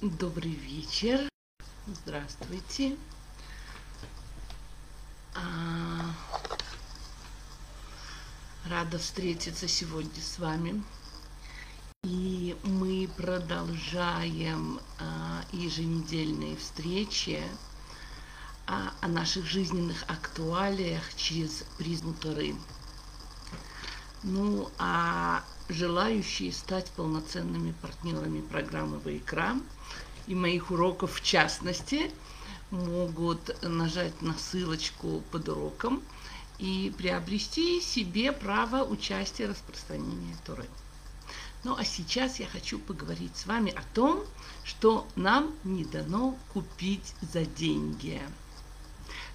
Добрый вечер. Здравствуйте. А, Рада встретиться сегодня с вами. И мы продолжаем а, еженедельные встречи о, о наших жизненных актуалиях через призму Торы. Ну, а желающие стать полноценными партнерами программы «Вайкра» и моих уроков в частности, могут нажать на ссылочку под уроком и приобрести себе право участия в распространении Торы. Ну а сейчас я хочу поговорить с вами о том, что нам не дано купить за деньги.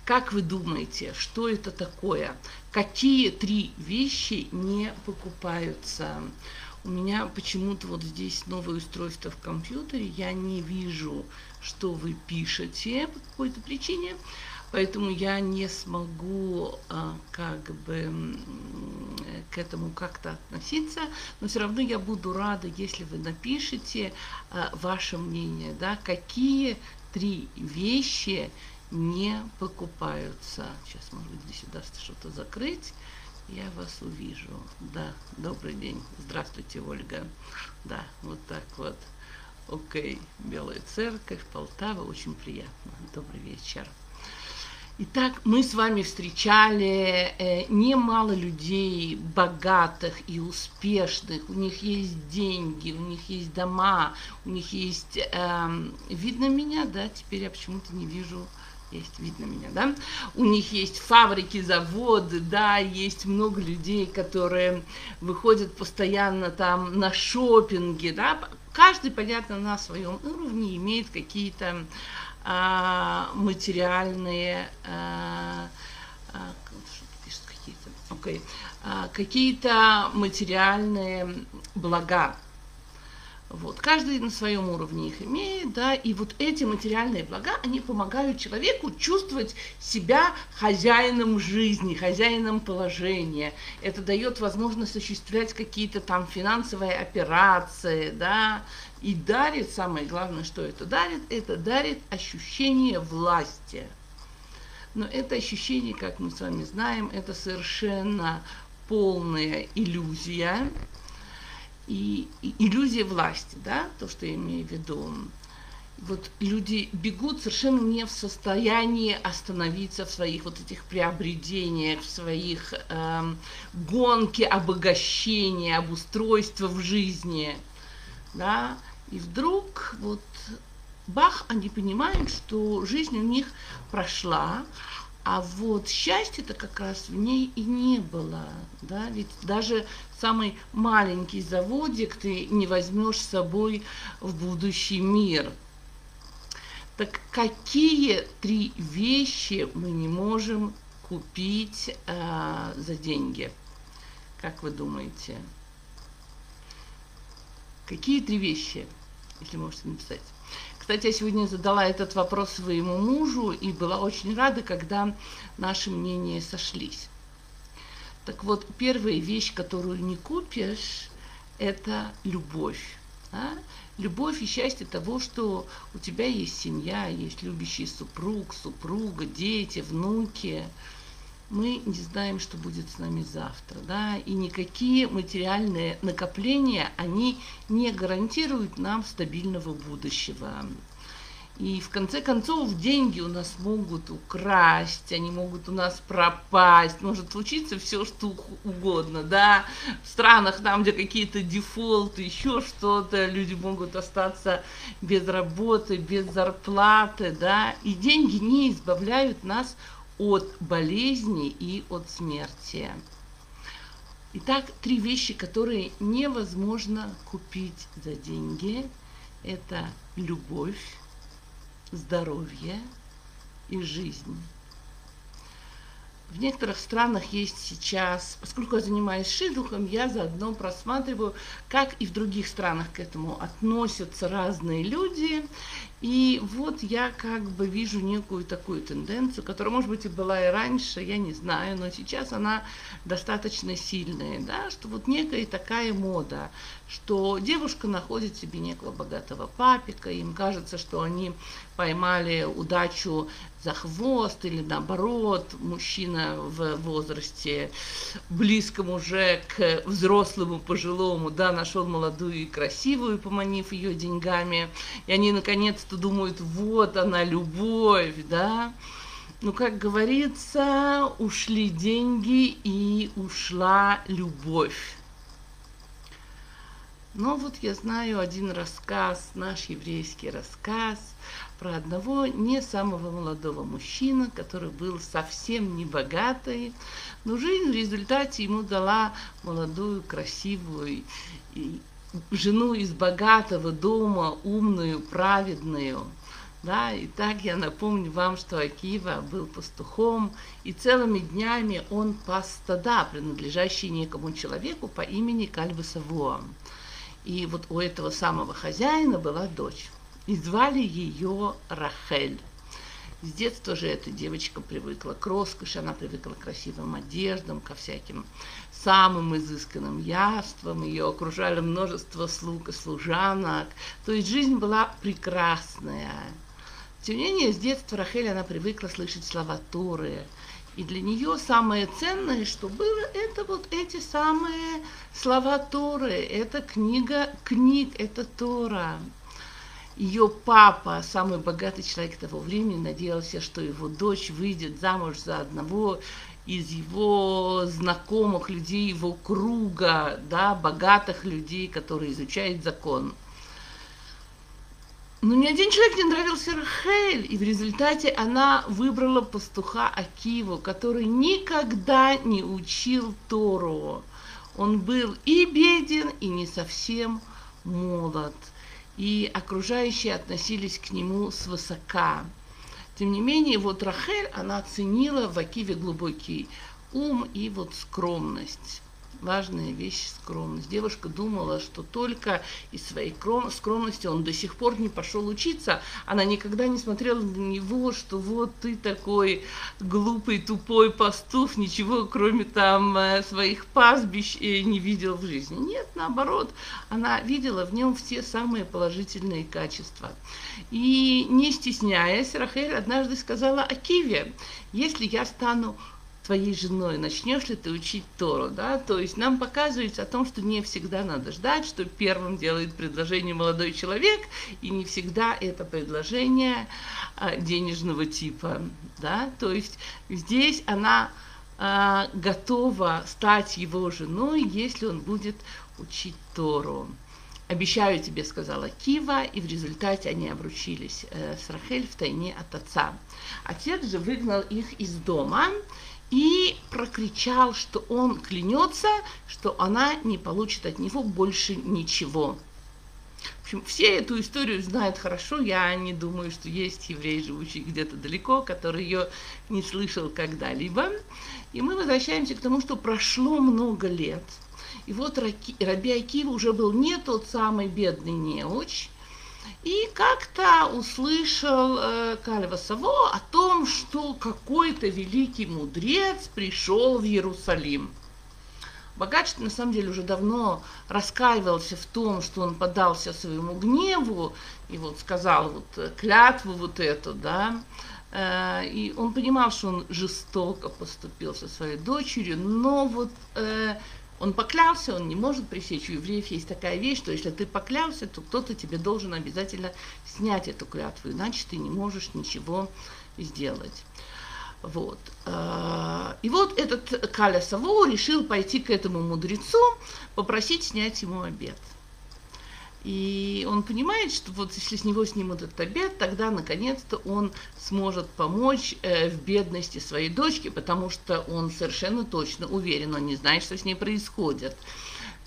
Как вы думаете, что это такое? Какие три вещи не покупаются? У меня почему-то вот здесь новое устройство в компьютере, я не вижу, что вы пишете по какой-то причине, поэтому я не смогу а, как бы к этому как-то относиться, но все равно я буду рада, если вы напишите а, ваше мнение, да, какие три вещи не покупаются. Сейчас, может быть, здесь удастся что-то закрыть. Я вас увижу. Да, добрый день. Здравствуйте, Ольга. Да, вот так вот. Окей, Белая Церковь, Полтава, очень приятно. Добрый вечер. Итак, мы с вами встречали э, немало людей богатых и успешных. У них есть деньги, у них есть дома, у них есть... Э, видно меня, да? Теперь я почему-то не вижу есть, видно меня, да? У них есть фабрики, заводы, да, есть много людей, которые выходят постоянно там на шопинге, да? Каждый, понятно, на своем уровне имеет какие-то а, материальные а, а, какие-то, okay, а, какие-то материальные блага. Вот. Каждый на своем уровне их имеет, да, и вот эти материальные блага, они помогают человеку чувствовать себя хозяином жизни, хозяином положения. Это дает возможность осуществлять какие-то там финансовые операции, да, и дарит, самое главное, что это дарит, это дарит ощущение власти. Но это ощущение, как мы с вами знаем, это совершенно полная иллюзия, и, иллюзия власти, да, то, что я имею в виду. Вот люди бегут совершенно не в состоянии остановиться в своих вот этих приобретениях, в своих э, гонке обогащения, обустройства в жизни, да, и вдруг вот бах, они понимают, что жизнь у них прошла, а вот счастья-то как раз в ней и не было, да, ведь даже самый маленький заводик ты не возьмешь с собой в будущий мир. Так какие три вещи мы не можем купить э, за деньги? Как вы думаете? Какие три вещи, если можете написать? Кстати, я сегодня задала этот вопрос своему мужу и была очень рада, когда наши мнения сошлись. Так вот, первая вещь, которую не купишь, это любовь. Да? Любовь и счастье того, что у тебя есть семья, есть любящий супруг, супруга, дети, внуки. Мы не знаем, что будет с нами завтра, да, и никакие материальные накопления, они не гарантируют нам стабильного будущего. И в конце концов деньги у нас могут украсть, они могут у нас пропасть, может случиться все, что угодно, да. В странах там, где какие-то дефолты, еще что-то, люди могут остаться без работы, без зарплаты, да. И деньги не избавляют нас от болезни и от смерти. Итак, три вещи, которые невозможно купить за деньги, это любовь, здоровье и жизнь. В некоторых странах есть сейчас, поскольку я занимаюсь шидухом, я заодно просматриваю, как и в других странах к этому относятся разные люди. И вот я как бы вижу некую такую тенденцию, которая, может быть, и была и раньше, я не знаю, но сейчас она достаточно сильная, да, что вот некая такая мода, что девушка находит себе некого богатого папика, им кажется, что они поймали удачу за хвост или наоборот, мужчина в возрасте близком уже к взрослому пожилому, да, нашел молодую и красивую, поманив ее деньгами, и они наконец-то думают, вот она любовь, да, ну, как говорится, ушли деньги и ушла любовь. Но вот я знаю один рассказ, наш еврейский рассказ про одного не самого молодого мужчину, который был совсем не богатый, но жизнь в результате ему дала молодую, красивую жену из богатого дома, умную, праведную. Да, и так я напомню вам, что Акива был пастухом, и целыми днями он пас стада, принадлежащие некому человеку по имени Кальвасавуа. И вот у этого самого хозяина была дочь. И звали ее Рахель. С детства же эта девочка привыкла к роскоши, она привыкла к красивым одеждам, ко всяким самым изысканным яствам. Ее окружали множество слуг и служанок. То есть жизнь была прекрасная. Тем не менее, с детства Рахель, она привыкла слышать слова Торы, и для нее самое ценное, что было, это вот эти самые слова Торы. Это книга книг, это Тора. Ее папа, самый богатый человек того времени, надеялся, что его дочь выйдет замуж за одного из его знакомых людей, его круга, да, богатых людей, которые изучают закон. Но ни один человек не нравился Рахель, и в результате она выбрала пастуха Акиву, который никогда не учил Тору. Он был и беден, и не совсем молод, и окружающие относились к нему свысока. Тем не менее, вот Рахель, она оценила в Акиве глубокий ум и вот скромность важная вещь – скромность. Девушка думала, что только из своей скромности он до сих пор не пошел учиться. Она никогда не смотрела на него, что вот ты такой глупый, тупой пастух, ничего кроме там э, своих пастбищ э, не видел в жизни. Нет, наоборот, она видела в нем все самые положительные качества. И не стесняясь, Рахель однажды сказала Акиве, если я стану твоей женой, начнешь ли ты учить Тору, да, то есть нам показывается о том, что не всегда надо ждать, что первым делает предложение молодой человек, и не всегда это предложение а, денежного типа, да, то есть здесь она а, готова стать его женой, если он будет учить Тору. «Обещаю тебе», — сказала Кива, и в результате они обручились э, с Рахель в тайне от отца. Отец же выгнал их из дома, и прокричал, что он клянется, что она не получит от него больше ничего. В общем, все эту историю знают хорошо. Я не думаю, что есть еврей, живущий где-то далеко, который ее не слышал когда-либо. И мы возвращаемся к тому, что прошло много лет. И вот Раби Акива уже был не тот самый бедный неуч, и как-то услышал э, Кальва Саво о том, что какой-то великий мудрец пришел в Иерусалим. Богач на самом деле уже давно раскаивался в том, что он поддался своему гневу и вот сказал вот э, клятву вот эту, да, э, и он понимал, что он жестоко поступил со своей дочерью, но вот э, он поклялся, он не может пресечь. У евреев есть такая вещь, что если ты поклялся, то кто-то тебе должен обязательно снять эту клятву, иначе ты не можешь ничего сделать. Вот. А, и вот этот Каля Саво решил пойти к этому мудрецу, попросить снять ему обед. И он понимает, что вот если с него снимут этот обед, тогда наконец-то он сможет помочь э, в бедности своей дочке, потому что он совершенно точно уверен, он не знает, что с ней происходит.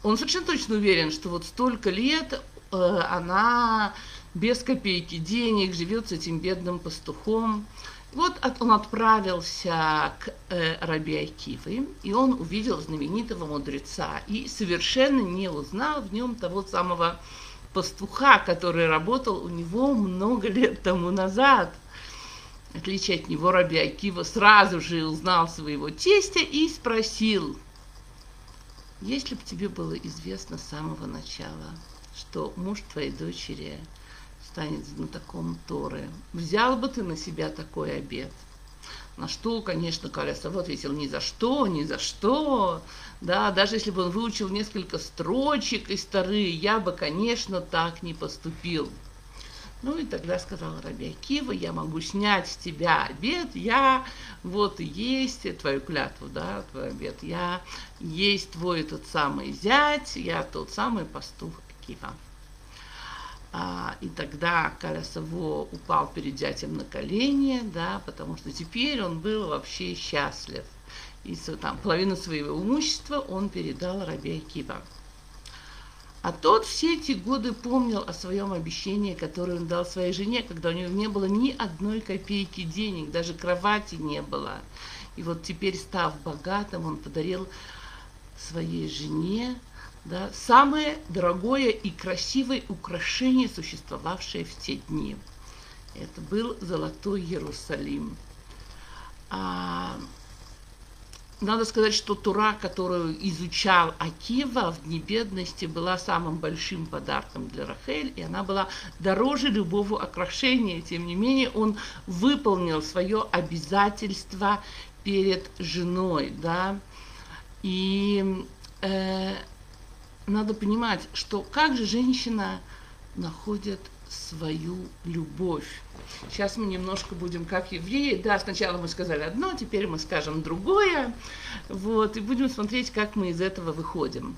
Он совершенно точно уверен, что вот столько лет э, она без копейки денег живет с этим бедным пастухом. Вот от, он отправился к э, Раби Акиве, и он увидел знаменитого мудреца и совершенно не узнал в нем того самого пастуха, который работал у него много лет тому назад. В отличие от него, Раби Акива сразу же узнал своего тестя и спросил, если бы тебе было известно с самого начала, что муж твоей дочери станет знатоком Торы, взял бы ты на себя такой обед? На что, конечно, Каля Саво ответил, ни за что, ни за что. Да, даже если бы он выучил несколько строчек из Торы, я бы, конечно, так не поступил. Ну и тогда сказал Раби Акива, я могу снять с тебя обед, я вот и есть твою клятву, да, твой обед, я есть твой тот самый зять, я тот самый пастух Акива. А, и тогда Калясово упал перед зятем на колени, да, потому что теперь он был вообще счастлив. И там, половину своего имущества он передал Раби Акива. А тот все эти годы помнил о своем обещании, которое он дал своей жене, когда у него не было ни одной копейки денег, даже кровати не было. И вот теперь, став богатым, он подарил своей жене да, самое дорогое и красивое украшение, существовавшее в те дни. Это был золотой Иерусалим. А, надо сказать, что Тура, которую изучал Акива в дни бедности, была самым большим подарком для Рахель, и она была дороже любого окрашения. Тем не менее, он выполнил свое обязательство перед женой, да, и э, надо понимать, что как же женщина находит свою любовь. Сейчас мы немножко будем как евреи. Да, сначала мы сказали одно, теперь мы скажем другое. Вот, и будем смотреть, как мы из этого выходим.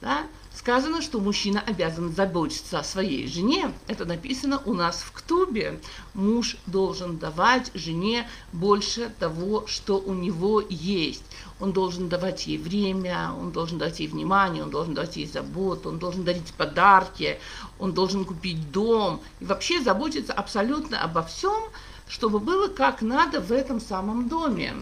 Да? Сказано, что мужчина обязан заботиться о своей жене. Это написано у нас в Ктубе. Муж должен давать жене больше того, что у него есть. Он должен давать ей время, он должен дать ей внимание, он должен дать ей заботу, он должен дарить подарки, он должен купить дом. И вообще заботиться абсолютно обо всем, чтобы было как надо в этом самом доме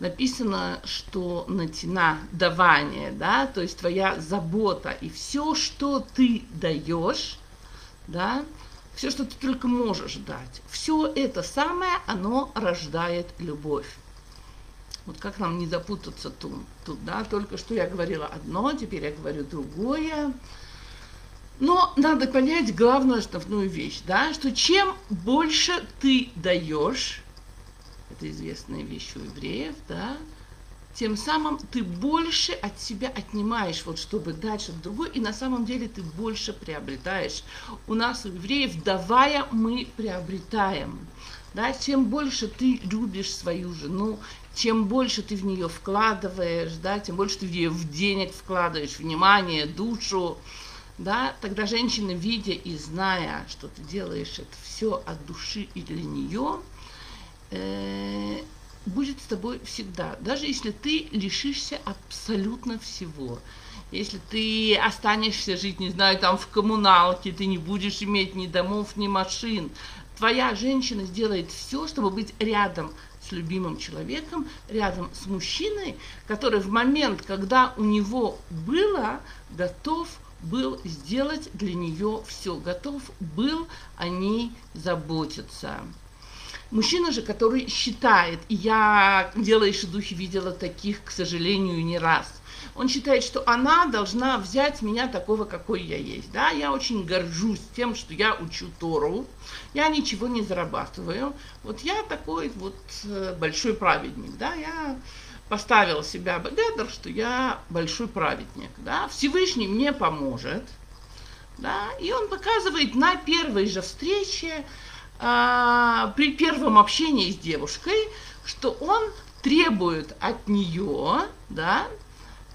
написано, что натина давание, да, то есть твоя забота и все, что ты даешь, да, все, что ты только можешь дать, все это самое, оно рождает любовь. Вот как нам не запутаться тут, тут, да, только что я говорила одно, теперь я говорю другое. Но надо понять главную основную вещь, да, что чем больше ты даешь, это известная вещь у евреев, да, тем самым ты больше от себя отнимаешь, вот чтобы дать что-то другое, и на самом деле ты больше приобретаешь. У нас, у евреев, давая, мы приобретаем. Да, чем больше ты любишь свою жену, чем больше ты в нее вкладываешь, да, тем больше ты в нее в денег вкладываешь, внимание, душу, да, тогда женщина, видя и зная, что ты делаешь это все от души и для нее, э, будет с тобой всегда, даже если ты лишишься абсолютно всего. Если ты останешься жить, не знаю, там в коммуналке, ты не будешь иметь ни домов, ни машин. Твоя женщина сделает все, чтобы быть рядом с любимым человеком, рядом с мужчиной, который в момент, когда у него было, готов был сделать для нее все, готов был о ней заботиться. Мужчина же, который считает, и я, делая духи, видела таких, к сожалению, не раз, он считает, что она должна взять меня такого, какой я есть. Да? Я очень горжусь тем, что я учу Тору, я ничего не зарабатываю. Вот я такой вот э, большой праведник, да, я поставил себя бедер, что я большой праведник, да, Всевышний мне поможет, да, и он показывает на первой же встрече, а, при первом общении с девушкой, что он требует от нее, да,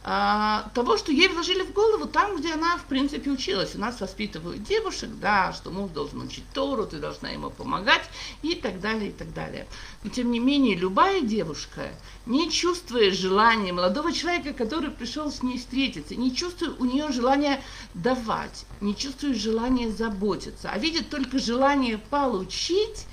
того, что ей вложили в голову там, где она, в принципе, училась. У нас воспитывают девушек, да, что муж должен учить Тору, ты должна ему помогать и так далее, и так далее. Но, тем не менее, любая девушка, не чувствуя желания молодого человека, который пришел с ней встретиться, не чувствуя у нее желания давать, не чувствуя желания заботиться, а видит только желание получить,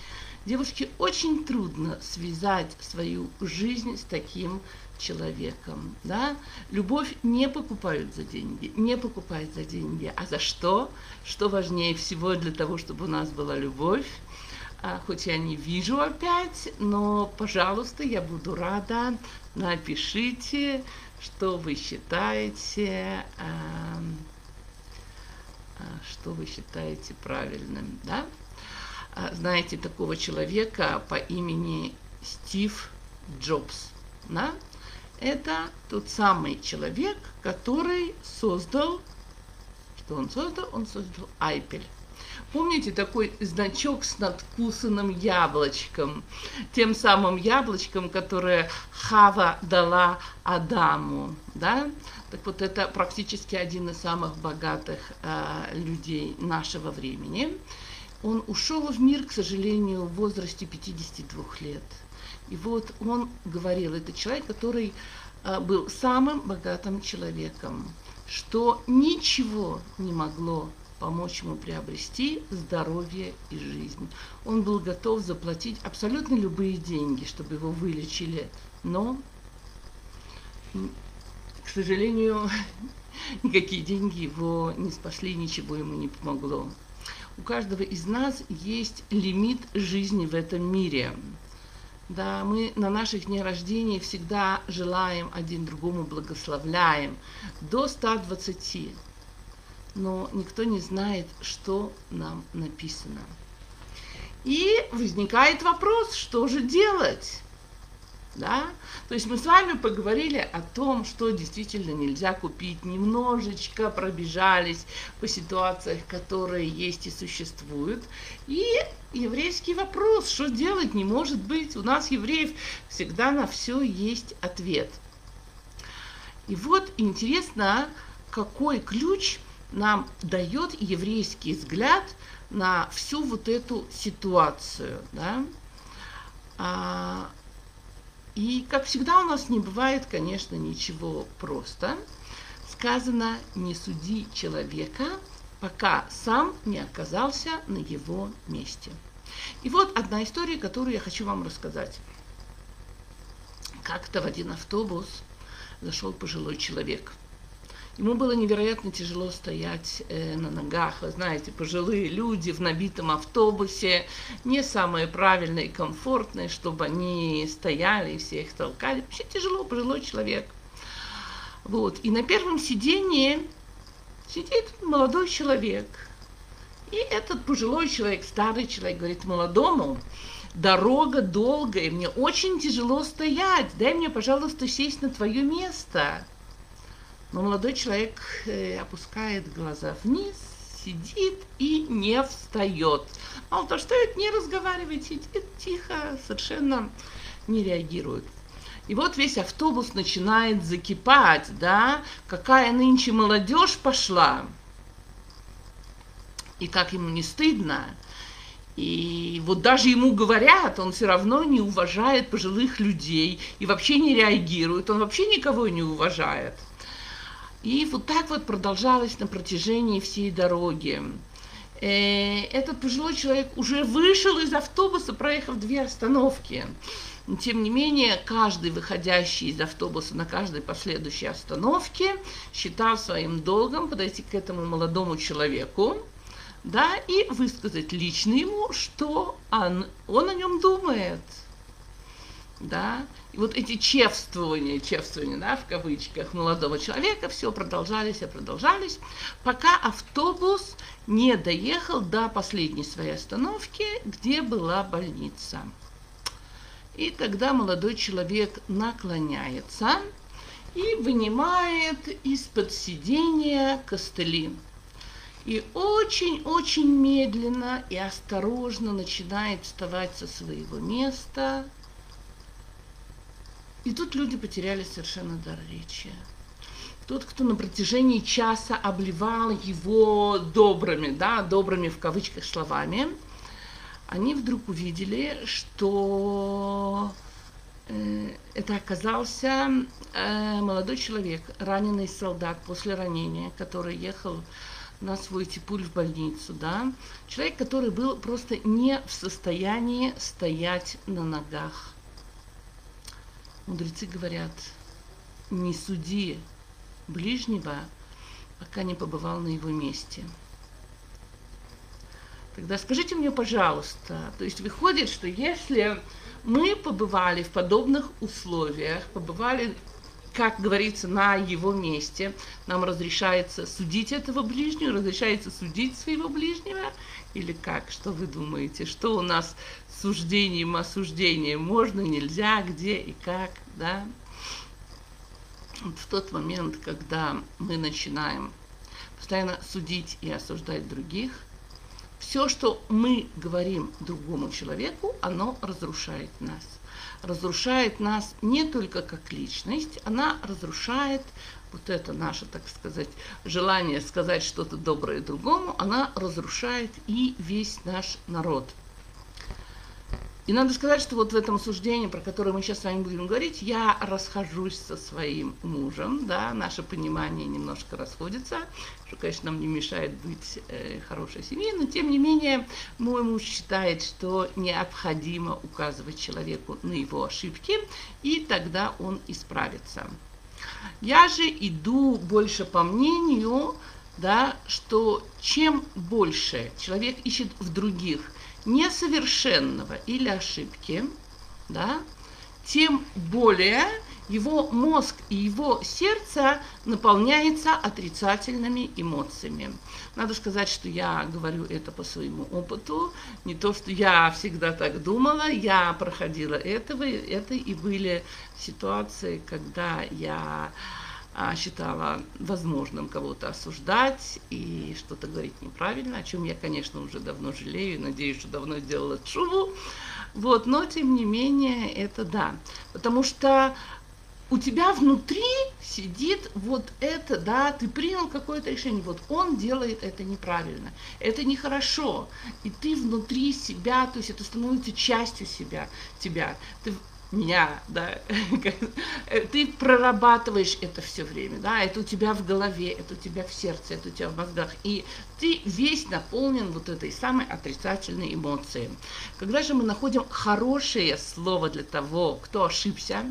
девушке очень трудно связать свою жизнь с таким человеком, да, любовь не покупают за деньги, не покупают за деньги, а за что? Что важнее всего для того, чтобы у нас была любовь? А, хоть я не вижу опять, но, пожалуйста, я буду рада, напишите, что вы считаете, а, а, что вы считаете правильным, да? А, знаете такого человека по имени Стив Джобс, да? Это тот самый человек, который создал, что он создал? Он создал Айпель. Помните такой значок с надкусанным яблочком? Тем самым яблочком, которое Хава дала Адаму, да? Так вот, это практически один из самых богатых э, людей нашего времени. Он ушел в мир, к сожалению, в возрасте 52 лет. И вот он говорил, это человек, который э, был самым богатым человеком, что ничего не могло помочь ему приобрести здоровье и жизнь. Он был готов заплатить абсолютно любые деньги, чтобы его вылечили, но, к сожалению, никакие деньги его не спасли, ничего ему не помогло. У каждого из нас есть лимит жизни в этом мире. Да, мы на наших днях рождения всегда желаем один другому благословляем до 120. Но никто не знает, что нам написано. И возникает вопрос, что же делать? Да? То есть мы с вами поговорили о том, что действительно нельзя купить, немножечко пробежались по ситуациях, которые есть и существуют. И еврейский вопрос, что делать не может быть. У нас, евреев, всегда на все есть ответ. И вот интересно, какой ключ нам дает еврейский взгляд на всю вот эту ситуацию. Да? А, и, как всегда, у нас не бывает, конечно, ничего просто. Сказано, не суди человека, пока сам не оказался на его месте. И вот одна история, которую я хочу вам рассказать. Как-то в один автобус зашел пожилой человек – Ему было невероятно тяжело стоять э, на ногах. Вы знаете, пожилые люди в набитом автобусе, не самые правильные и комфортные, чтобы они стояли и все их толкали. Вообще тяжело, пожилой человек. Вот. И на первом сидении сидит молодой человек. И этот пожилой человек, старый человек, говорит молодому, дорога долгая, мне очень тяжело стоять, дай мне, пожалуйста, сесть на твое место. Но молодой человек э, опускает глаза вниз, сидит и не встает. Мало того, встает, не разговаривает, сидит тихо, совершенно не реагирует. И вот весь автобус начинает закипать, да, какая нынче молодежь пошла. И как ему не стыдно. И вот даже ему говорят, он все равно не уважает пожилых людей и вообще не реагирует, он вообще никого не уважает. И вот так вот продолжалось на протяжении всей дороги. Э, этот пожилой человек уже вышел из автобуса, проехав две остановки. Но, тем не менее, каждый выходящий из автобуса на каждой последующей остановке считал своим долгом подойти к этому молодому человеку, да, и высказать лично ему, что он, он о нем думает – да, и вот эти чевствования, чевствования, да, в кавычках, молодого человека, все продолжались и продолжались, пока автобус не доехал до последней своей остановки, где была больница. И тогда молодой человек наклоняется и вынимает из-под сидения костыли. И очень-очень медленно и осторожно начинает вставать со своего места – и тут люди потеряли совершенно дар речи. Тот, кто на протяжении часа обливал его добрыми, да, добрыми в кавычках словами, они вдруг увидели, что э, это оказался э, молодой человек, раненый солдат после ранения, который ехал на свой типуль в больницу, да, человек, который был просто не в состоянии стоять на ногах. Мудрецы говорят, не суди ближнего, пока не побывал на его месте. Тогда скажите мне, пожалуйста, то есть выходит, что если мы побывали в подобных условиях, побывали, как говорится, на его месте, нам разрешается судить этого ближнего, разрешается судить своего ближнего, или как, что вы думаете, что у нас с суждением, осуждением, можно, нельзя, где и как, да? Вот в тот момент, когда мы начинаем постоянно судить и осуждать других, все, что мы говорим другому человеку, оно разрушает нас. Разрушает нас не только как личность, она разрушает вот это наше, так сказать, желание сказать что-то доброе другому, она разрушает и весь наш народ – и надо сказать, что вот в этом суждении, про которое мы сейчас с вами будем говорить, я расхожусь со своим мужем, да, наше понимание немножко расходится, что, конечно, нам не мешает быть э, хорошей семьей, но тем не менее мой муж считает, что необходимо указывать человеку на его ошибки, и тогда он исправится. Я же иду больше по мнению, да, что чем больше человек ищет в других несовершенного или ошибки, да, тем более его мозг и его сердце наполняется отрицательными эмоциями. Надо сказать, что я говорю это по своему опыту, не то, что я всегда так думала, я проходила этого, это и были ситуации, когда я а, считала возможным кого-то осуждать и что-то говорить неправильно, о чем я, конечно, уже давно жалею, надеюсь, что давно сделала чуву. Вот, но тем не менее, это да. Потому что у тебя внутри сидит вот это, да, ты принял какое-то решение, вот он делает это неправильно, это нехорошо, и ты внутри себя, то есть это становится частью себя, тебя, ты меня, да, ты прорабатываешь это все время, да, это у тебя в голове, это у тебя в сердце, это у тебя в мозгах, и ты весь наполнен вот этой самой отрицательной эмоцией. Когда же мы находим хорошее слово для того, кто ошибся,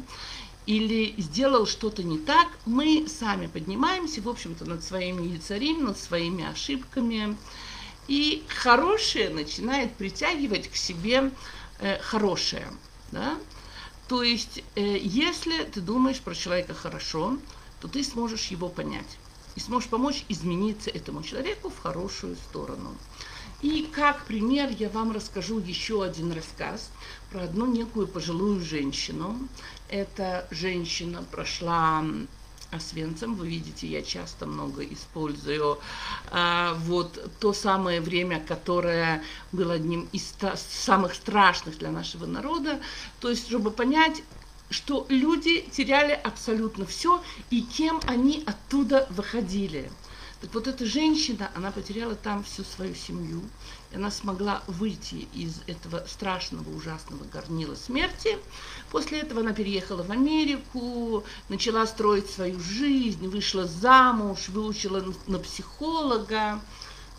или сделал что-то не так, мы сами поднимаемся, в общем-то, над своими яцарими, над своими ошибками, и хорошее начинает притягивать к себе э, хорошее, да, то есть, э, если ты думаешь про человека хорошо, то ты сможешь его понять и сможешь помочь измениться этому человеку в хорошую сторону. И как пример я вам расскажу еще один рассказ про одну некую пожилую женщину. Эта женщина прошла Освенцим. Вы видите, я часто много использую а, вот то самое время, которое было одним из самых страшных для нашего народа. То есть, чтобы понять, что люди теряли абсолютно все и кем они оттуда выходили. Так вот эта женщина, она потеряла там всю свою семью, она смогла выйти из этого страшного, ужасного горнила смерти. После этого она переехала в Америку, начала строить свою жизнь, вышла замуж, выучила на психолога,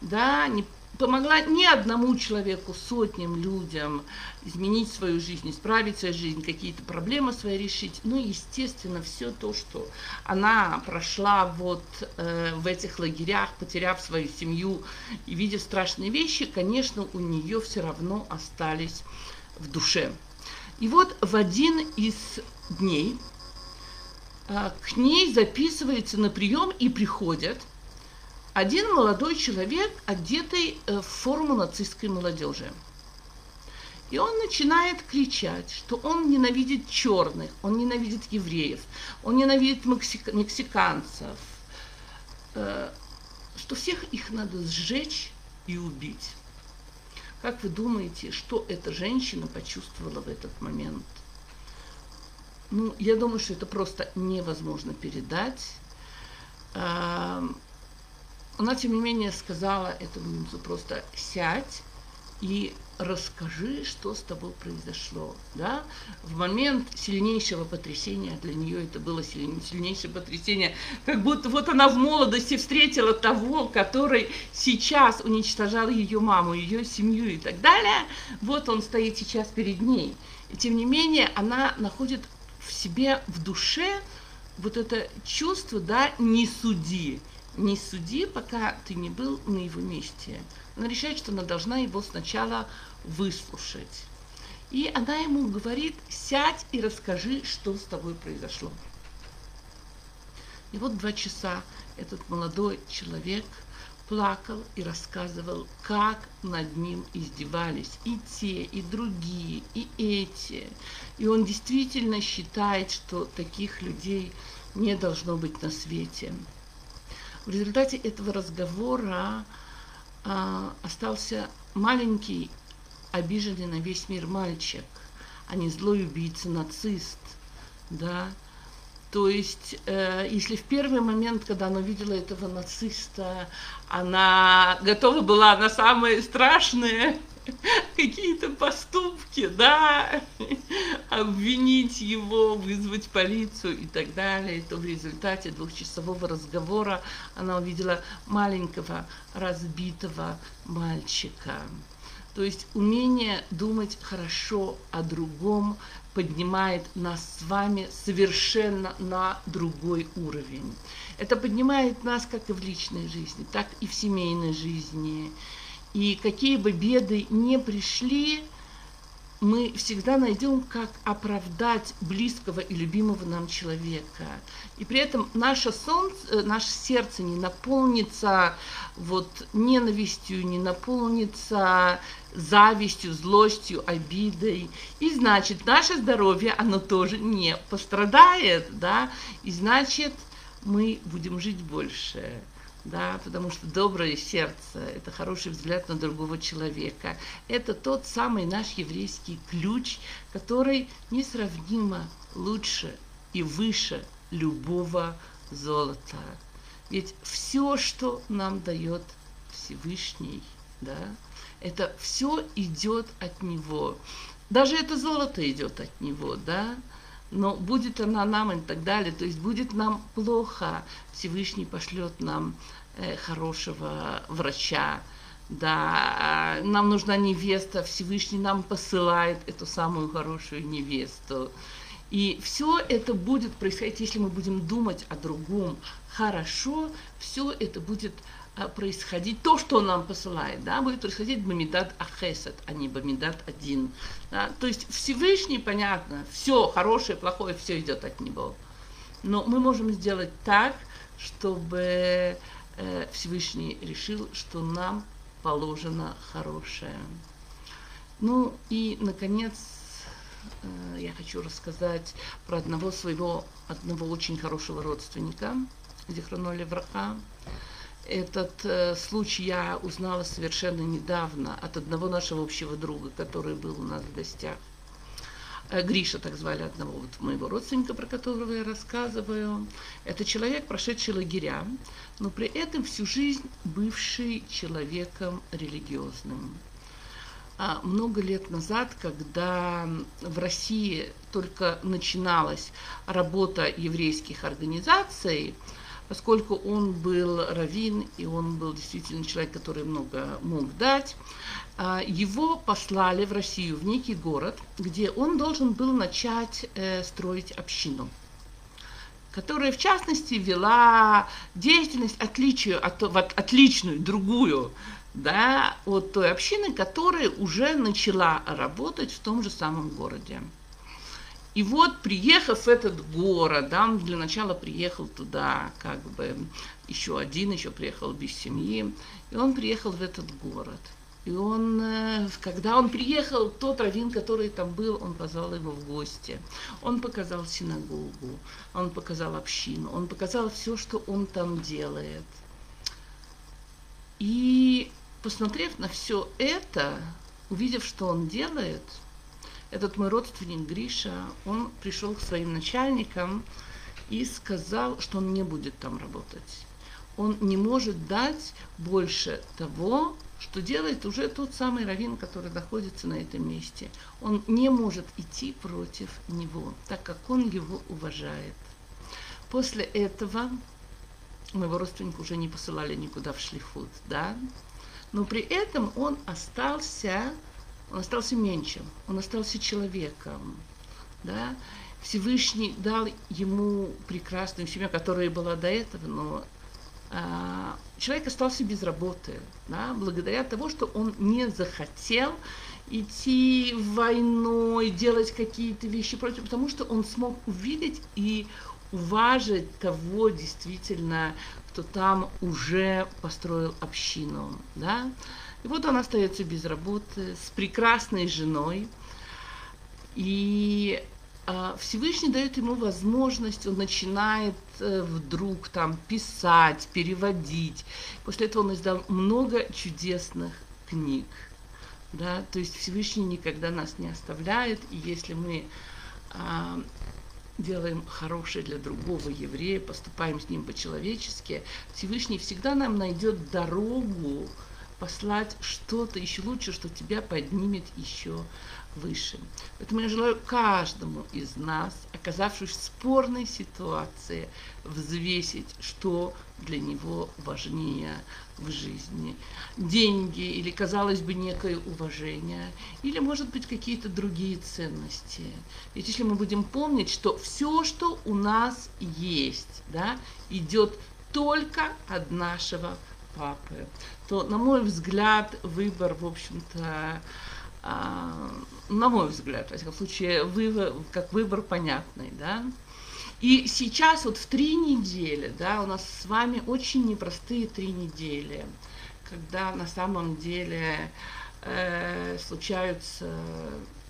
да, не помогла ни одному человеку, сотням людям изменить свою жизнь, исправить свою жизнь, какие-то проблемы свои решить. Ну, естественно, все то, что она прошла вот э, в этих лагерях, потеряв свою семью и видя страшные вещи, конечно, у нее все равно остались в душе. И вот в один из дней э, к ней записывается на прием и приходят – один молодой человек, одетый э, в форму нацистской молодежи. И он начинает кричать, что он ненавидит черных, он ненавидит евреев, он ненавидит мексик- мексиканцев, э, что всех их надо сжечь и убить. Как вы думаете, что эта женщина почувствовала в этот момент? Ну, я думаю, что это просто невозможно передать. Эм, она, тем не менее, сказала этому немцу просто «сядь и расскажи, что с тобой произошло. Да? В момент сильнейшего потрясения, для нее это было сильнейшее потрясение, как будто вот она в молодости встретила того, который сейчас уничтожал ее маму, ее семью и так далее. Вот он стоит сейчас перед ней. И тем не менее, она находит в себе, в душе вот это чувство, да, не суди. Не суди, пока ты не был на его месте. Она решает, что она должна его сначала выслушать. И она ему говорит, сядь и расскажи, что с тобой произошло. И вот два часа этот молодой человек плакал и рассказывал, как над ним издевались и те, и другие, и эти. И он действительно считает, что таких людей не должно быть на свете. В результате этого разговора а, остался маленький, обиженный на весь мир мальчик, а не злой убийца, нацист, да, то есть, э, если в первый момент, когда она увидела этого нациста, она готова была на самые страшные какие-то поступки, да, обвинить его, вызвать полицию и так далее, то в результате двухчасового разговора она увидела маленького разбитого мальчика. То есть умение думать хорошо о другом поднимает нас с вами совершенно на другой уровень. Это поднимает нас как и в личной жизни, так и в семейной жизни. И какие бы беды не пришли, мы всегда найдем, как оправдать близкого и любимого нам человека. И при этом наше, солнце, э, наше сердце не наполнится вот ненавистью, не наполнится завистью, злостью, обидой. И значит, наше здоровье, оно тоже не пострадает, да, и значит, мы будем жить больше да, потому что доброе сердце – это хороший взгляд на другого человека. Это тот самый наш еврейский ключ, который несравнимо лучше и выше любого золота. Ведь все, что нам дает Всевышний, да, это все идет от Него. Даже это золото идет от Него, да, но будет она нам и так далее, то есть будет нам плохо, Всевышний пошлет нам хорошего врача, да, нам нужна невеста, Всевышний нам посылает эту самую хорошую невесту. И все это будет происходить, если мы будем думать о другом хорошо, все это будет а, происходить, то, что он нам посылает, да, будет происходить Бамидат Ахесет, а не Бамидат один. Да? То есть Всевышний, понятно, все хорошее, плохое, все идет от него. Но мы можем сделать так, чтобы э, Всевышний решил, что нам положено хорошее. Ну и, наконец, э, я хочу рассказать про одного своего, одного очень хорошего родственника, Зихраноли Враха. Этот э, случай я узнала совершенно недавно от одного нашего общего друга, который был у нас в гостях. Э, Гриша, так звали одного вот моего родственника, про которого я рассказываю. Это человек, прошедший лагеря, но при этом всю жизнь бывший человеком религиозным. А много лет назад, когда в России только начиналась работа еврейских организаций, поскольку он был раввин, и он был действительно человек, который много мог дать, а, его послали в Россию, в некий город, где он должен был начать э, строить общину которая, в частности, вела деятельность отличию, от, отличную, другую, да, от той общины, которая уже начала работать в том же самом городе. И вот, приехав в этот город, да, для начала приехал туда, как бы, еще один, еще приехал без семьи, и он приехал в этот город. И он, э, когда он приехал, тот раввин, который там был, он позвал его в гости. Он показал синагогу, он показал общину, он показал все, что он там делает. И посмотрев на все это, увидев, что он делает – этот мой родственник Гриша, он пришел к своим начальникам и сказал, что он не будет там работать. Он не может дать больше того, что делает уже тот самый раввин, который находится на этом месте. Он не может идти против него, так как он его уважает. После этого моего родственника уже не посылали никуда в шлифут, да, но при этом он остался он остался меньшим, он остался человеком, да, Всевышний дал ему прекрасную семью, которая была до этого, но а, человек остался без работы, да, благодаря тому, что он не захотел идти войной, делать какие-то вещи против, потому что он смог увидеть и уважить того действительно, кто там уже построил общину, да. И вот он остается без работы, с прекрасной женой, и а, Всевышний дает ему возможность, он начинает э, вдруг там писать, переводить. После этого он издал много чудесных книг. Да? То есть Всевышний никогда нас не оставляет, и если мы а, делаем хорошее для другого еврея, поступаем с ним по-человечески, Всевышний всегда нам найдет дорогу послать что-то еще лучше, что тебя поднимет еще выше. Поэтому я желаю каждому из нас, оказавшись в спорной ситуации, взвесить, что для него важнее в жизни. Деньги или, казалось бы, некое уважение, или, может быть, какие-то другие ценности. Ведь если мы будем помнить, что все, что у нас есть, да, идет только от нашего папы, то, на мой взгляд, выбор, в общем-то, а, на мой взгляд, во всяком случае, выбор, как выбор понятный, да. И сейчас вот в три недели, да, у нас с вами очень непростые три недели, когда на самом деле э, случаются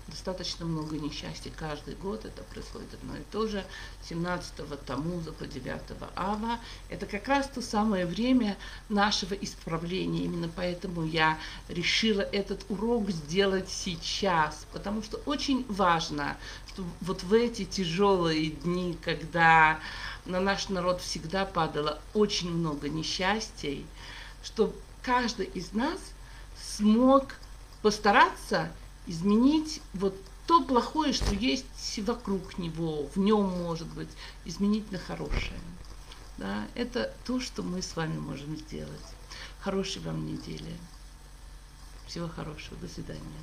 достаточно много несчастья каждый год, это происходит одно и то же, 17-го Тамуза по 9 Ава, это как раз то самое время нашего исправления, именно поэтому я решила этот урок сделать сейчас, потому что очень важно, что вот в эти тяжелые дни, когда на наш народ всегда падало очень много несчастий, чтобы каждый из нас смог постараться изменить вот то плохое, что есть вокруг него, в нем может быть, изменить на хорошее. Да, это то, что мы с вами можем сделать. Хорошей вам недели. Всего хорошего. До свидания.